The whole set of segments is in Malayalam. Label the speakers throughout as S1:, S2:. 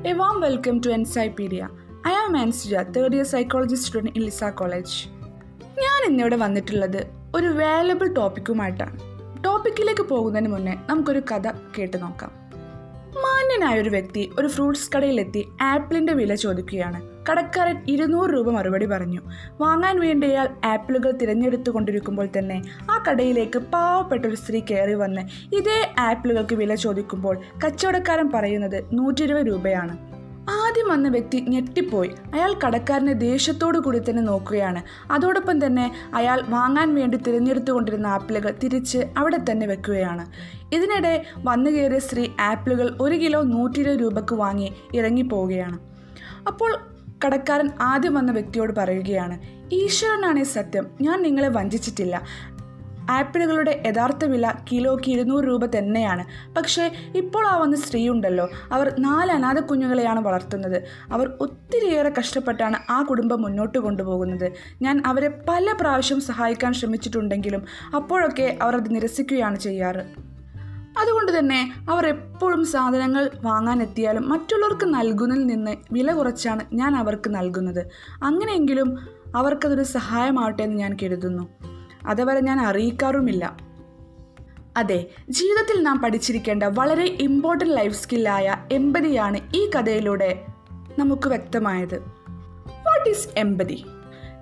S1: A warm welcome to Encypedia. I am Ansija, third year psychology student in Lisa College. ഞാൻ ഇന്നിവിടെ വന്നിട്ടുള്ളത് ഒരു വാലബിൾ ടോപ്പിക്കുമായിട്ടാണ് ടോപ്പിക്കിലേക്ക് പോകുന്നതിന് മുന്നേ നമുക്കൊരു കഥ കേട്ട് നോക്കാം മാന്യനായ ഒരു വ്യക്തി ഒരു ഫ്രൂട്ട്സ് കടയിലെത്തി ആപ്പിളിന്റെ വില ചോദിക്കുകയാണ് കടക്കാരൻ ഇരുന്നൂറ് രൂപ മറുപടി പറഞ്ഞു. വാങ്ങാൻ വേണ്ടിയാൽ ആപ്പിളുകൾ തിരഞ്ഞെടുത്തു കൊണ്ടിരിക്കുമ്പോൾ തന്നെ ആ കടയിലേക്ക് പാവപ്പെട്ട ഒരു സ്ത്രീ കയറി വന്ന് ഇതേ ആപ്പിളുകൾക്ക് വില ചോദിക്കുമ്പോൾ കച്ചവടക്കാരൻ പറയുന്നത് നൂറ്റി രൂപയാണ്. ആദ്യം വന്ന വ്യക്തി ഞെട്ടിപ്പോയി. അയാൾ കടക്കാരനെ ദേഷ്യത്തോടു കൂടി തന്നെ നോക്കുകയാണ്. അതോടൊപ്പം തന്നെ അയാൾ വാങ്ങാൻ വേണ്ടി തിരഞ്ഞെടുത്തുകൊണ്ടിരുന്ന ആപ്പിളുകൾ തിരിച്ച് അവിടെ തന്നെ വെക്കുകയാണ്. ഇതിനിടെ വന്നു കയറിയ സ്ത്രീ ആപ്പിളുകൾ ഒരു കിലോ നൂറ്റി ഇരുപത് രൂപക്ക് വാങ്ങി ഇറങ്ങിപ്പോവുകയാണ്. അപ്പോൾ കടക്കാരൻ ആദ്യം വന്ന വ്യക്തിയോട് പറയുകയാണ് ഈശ്വരനാണ് സത്യം ഞാൻ നിങ്ങളെ വഞ്ചിച്ചിട്ടില്ല. ആപ്പിളുകളുടെ യഥാർത്ഥ വില കിലോയ്ക്ക് ഇരുന്നൂറ് രൂപ തന്നെയാണ്. പക്ഷേ ഇപ്പോൾ ആ വന്ന സ്ത്രീ ഉണ്ടല്ലോ അവർ നാല് അനാഥ കുഞ്ഞുങ്ങളെയാണ് വളർത്തുന്നത്. അവർ ഒത്തിരിയേറെ കഷ്ടപ്പെട്ടാണ് ആ കുടുംബം മുന്നോട്ട് കൊണ്ടുപോകുന്നത്. ഞാൻ അവരെ പല പ്രാവശ്യം സഹായിക്കാൻ ശ്രമിച്ചിട്ടുണ്ടെങ്കിലും അപ്പോഴൊക്കെ അവർ അത് നിരസിക്കുകയാണ് ചെയ്യാറ്. അതുകൊണ്ട് തന്നെ അവർ എപ്പോഴും സാധനങ്ങൾ വാങ്ങാൻ എത്തിയാലും മറ്റുള്ളവർക്ക് നൽകുന്നതിൽ നിന്ന് വില കുറച്ചാണ് ഞാൻ അവർക്ക് നൽകുന്നത്. അങ്ങനെയെങ്കിലും അവർക്കതൊരു സഹായമാവട്ടെ എന്ന് ഞാൻ കരുതുന്നു. അതവരെ ഞാൻ അറിയിക്കാറുമില്ല. അതെ ജീവിതത്തിൽ നാം പഠിച്ചിരിക്കേണ്ട വളരെ ഇമ്പോർട്ടന്റ് ലൈഫ് സ്കില്ലായ എമ്പതിയാണ് ഈ കഥയിലൂടെ നമുക്ക് വ്യക്തമായത്. What is empathy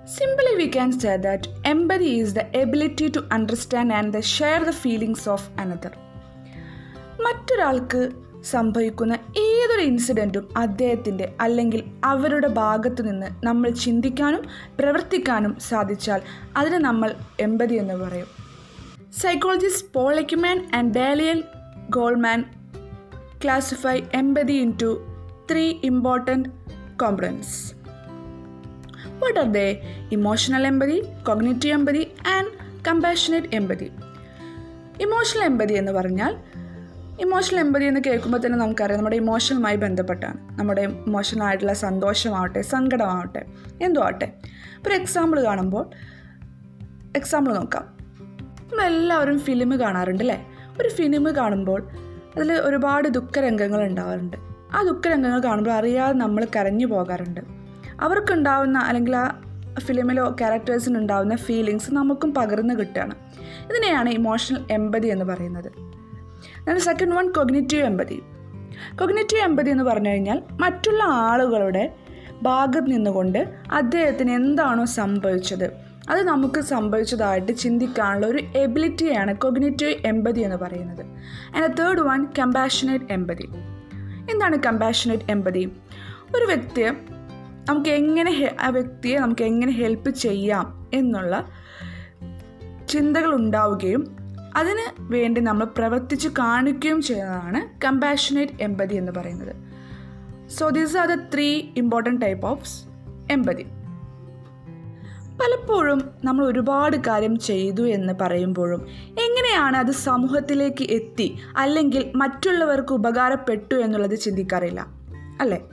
S1: simply we can say that empathy is the ability to understand and the share the feelings of another മറ്റൊരാൾക്ക് സംഭവിക്കുന്ന ഏതൊരു ഇൻസിഡന്റും അദ്ദേഹത്തിന്റെ അല്ലെങ്കിൽ അവരുടെ ഭാഗത്തു നിന്ന് നമ്മൾ ചിന്തിക്കാനും പ്രവർത്തിക്കാനും സാധിച്ചാൽ അതിന് നമ്മൾ എമ്പതി എന്ന് പറയും. Psychologist Paul Ekman and Daniel Goleman classify empathy into three important components what are they emotional empathy cognitive empathy and compassionate empathy emotional empathy എന്ന് പറഞ്ഞാൽ ഇമോഷണൽ എമ്പതി എന്ന് കേൾക്കുമ്പോൾ തന്നെ നമുക്കറിയാം നമ്മുടെ ഇമോഷനുമായി ബന്ധപ്പെട്ടാണ്. നമ്മുടെ ഇമോഷണൽ ആയിട്ടുള്ള സന്തോഷമാവട്ടെ സങ്കടമാവട്ടെ എന്തോ ആവട്ടെ ഒരു എക്സാമ്പിൾ കാണുമ്പോൾ എക്സാമ്പിൾ നോക്കാം. നമ്മളെല്ലാവരും ഫിലിം കാണാറുണ്ട് അല്ലേ? ഒരു ഫിലിം കാണുമ്പോൾ അതിൽ ഒരുപാട് ദുഃഖരംഗങ്ങൾ ഉണ്ടാവാറുണ്ട്. ആ ദുഃഖരംഗങ്ങൾ കാണുമ്പോൾ അറിയാതെ നമ്മൾ കരഞ്ഞു പോകാറുണ്ട്. അവർക്കുണ്ടാവുന്ന അല്ലെങ്കിൽ ആ ഫിലിമിലോ ക്യാരക്ടേഴ്സിന് ഉണ്ടാവുന്ന ഫീലിങ്സ് നമുക്കും പകർന്നു കിട്ടുകയാണ്. ഇതിനെയാണ് ഇമോഷണൽ എമ്പതി എന്ന് പറയുന്നത്. എന്നാൽ second one cognitive empathy cognitive empathy എന്ന് പറഞ്ഞു കഴിഞ്ഞാൽ മറ്റുള്ള ആളുകളുടെ ഭാഗത്ത് നിന്നുകൊണ്ട് അദ്ദേഹത്തിന് എന്താണോ സംഭവിച്ചത്. അത് നമുക്ക് സംഭവിച്ചതായിട്ട് ചിന്തിക്കാനുള്ള ഒരു എബിലിറ്റിയാണ് കൊഗ്നേറ്റീവ് എമ്പതി എന്ന് പറയുന്നത്. And third one compassionate empathy എന്താണ് കമ്പാഷനേറ്റ് എമ്പതി ഒരു വ്യക്തിയെ നമുക്ക് എങ്ങനെ ആ വ്യക്തിയെ നമുക്ക് എങ്ങനെ ഹെൽപ്പ് ചെയ്യാം എന്നുള്ള ചിന്തകൾ ഉണ്ടാവുകയും അതിന് വേണ്ടി നമ്മൾ പ്രവർത്തിച്ച് കാണിക്കുകയും ചെയ്യുന്നതാണ് കമ്പാഷനേറ്റ് എമ്പതി എന്ന് പറയുന്നത്. So these are the three important type of empathy പലപ്പോഴും നമ്മൾ ഒരുപാട് കാര്യം ചെയ്തു എന്ന് പറയുമ്പോഴും എങ്ങനെയാണ് അത് സമൂഹത്തിലേക്ക് എത്തി അല്ലെങ്കിൽ മറ്റുള്ളവർക്ക് ഉപകാരപ്പെട്ടു എന്നുള്ളത് ചിന്തിക്കാറില്ല. അല്ലേ?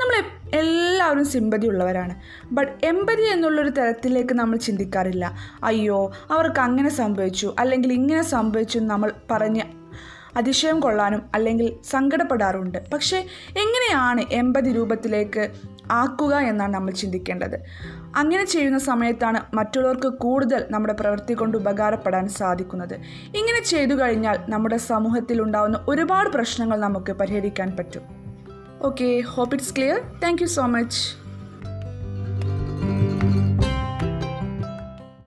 S1: നമ്മൾ എല്ലാവരും സിമ്പതി ഉള്ളവരാണ്. ബട്ട് എമ്പതി എന്നുള്ളൊരു തരത്തിലേക്ക് നമ്മൾ ചിന്തിക്കാറില്ല. അയ്യോ അവർക്ക് അങ്ങനെ സംഭവിച്ചു അല്ലെങ്കിൽ ഇങ്ങനെ സംഭവിച്ചു നമ്മൾ പറഞ്ഞ് അതിശയം കൊള്ളാനും അല്ലെങ്കിൽ സങ്കടപ്പെടാറുണ്ട്. പക്ഷേ എങ്ങനെയാണ് എൺപത് രൂപത്തിലേക്ക് ആക്കുക എന്നാണ് നമ്മൾ ചിന്തിക്കേണ്ടത്? അങ്ങനെ ചെയ്യുന്ന സമയത്താണ് മറ്റുള്ളവർക്ക് കൂടുതൽ നമ്മുടെ പ്രവൃത്തി കൊണ്ട് ഉപകാരപ്പെടാൻ സാധിക്കുന്നത്. ഇങ്ങനെ ചെയ്തു കഴിഞ്ഞാൽ നമ്മുടെ സമൂഹത്തിൽ ഉണ്ടാകുന്ന ഒരുപാട് പ്രശ്നങ്ങൾ നമുക്ക് പരിഹരിക്കാൻ പറ്റും. Okay, hope it's clear. Thank you so much.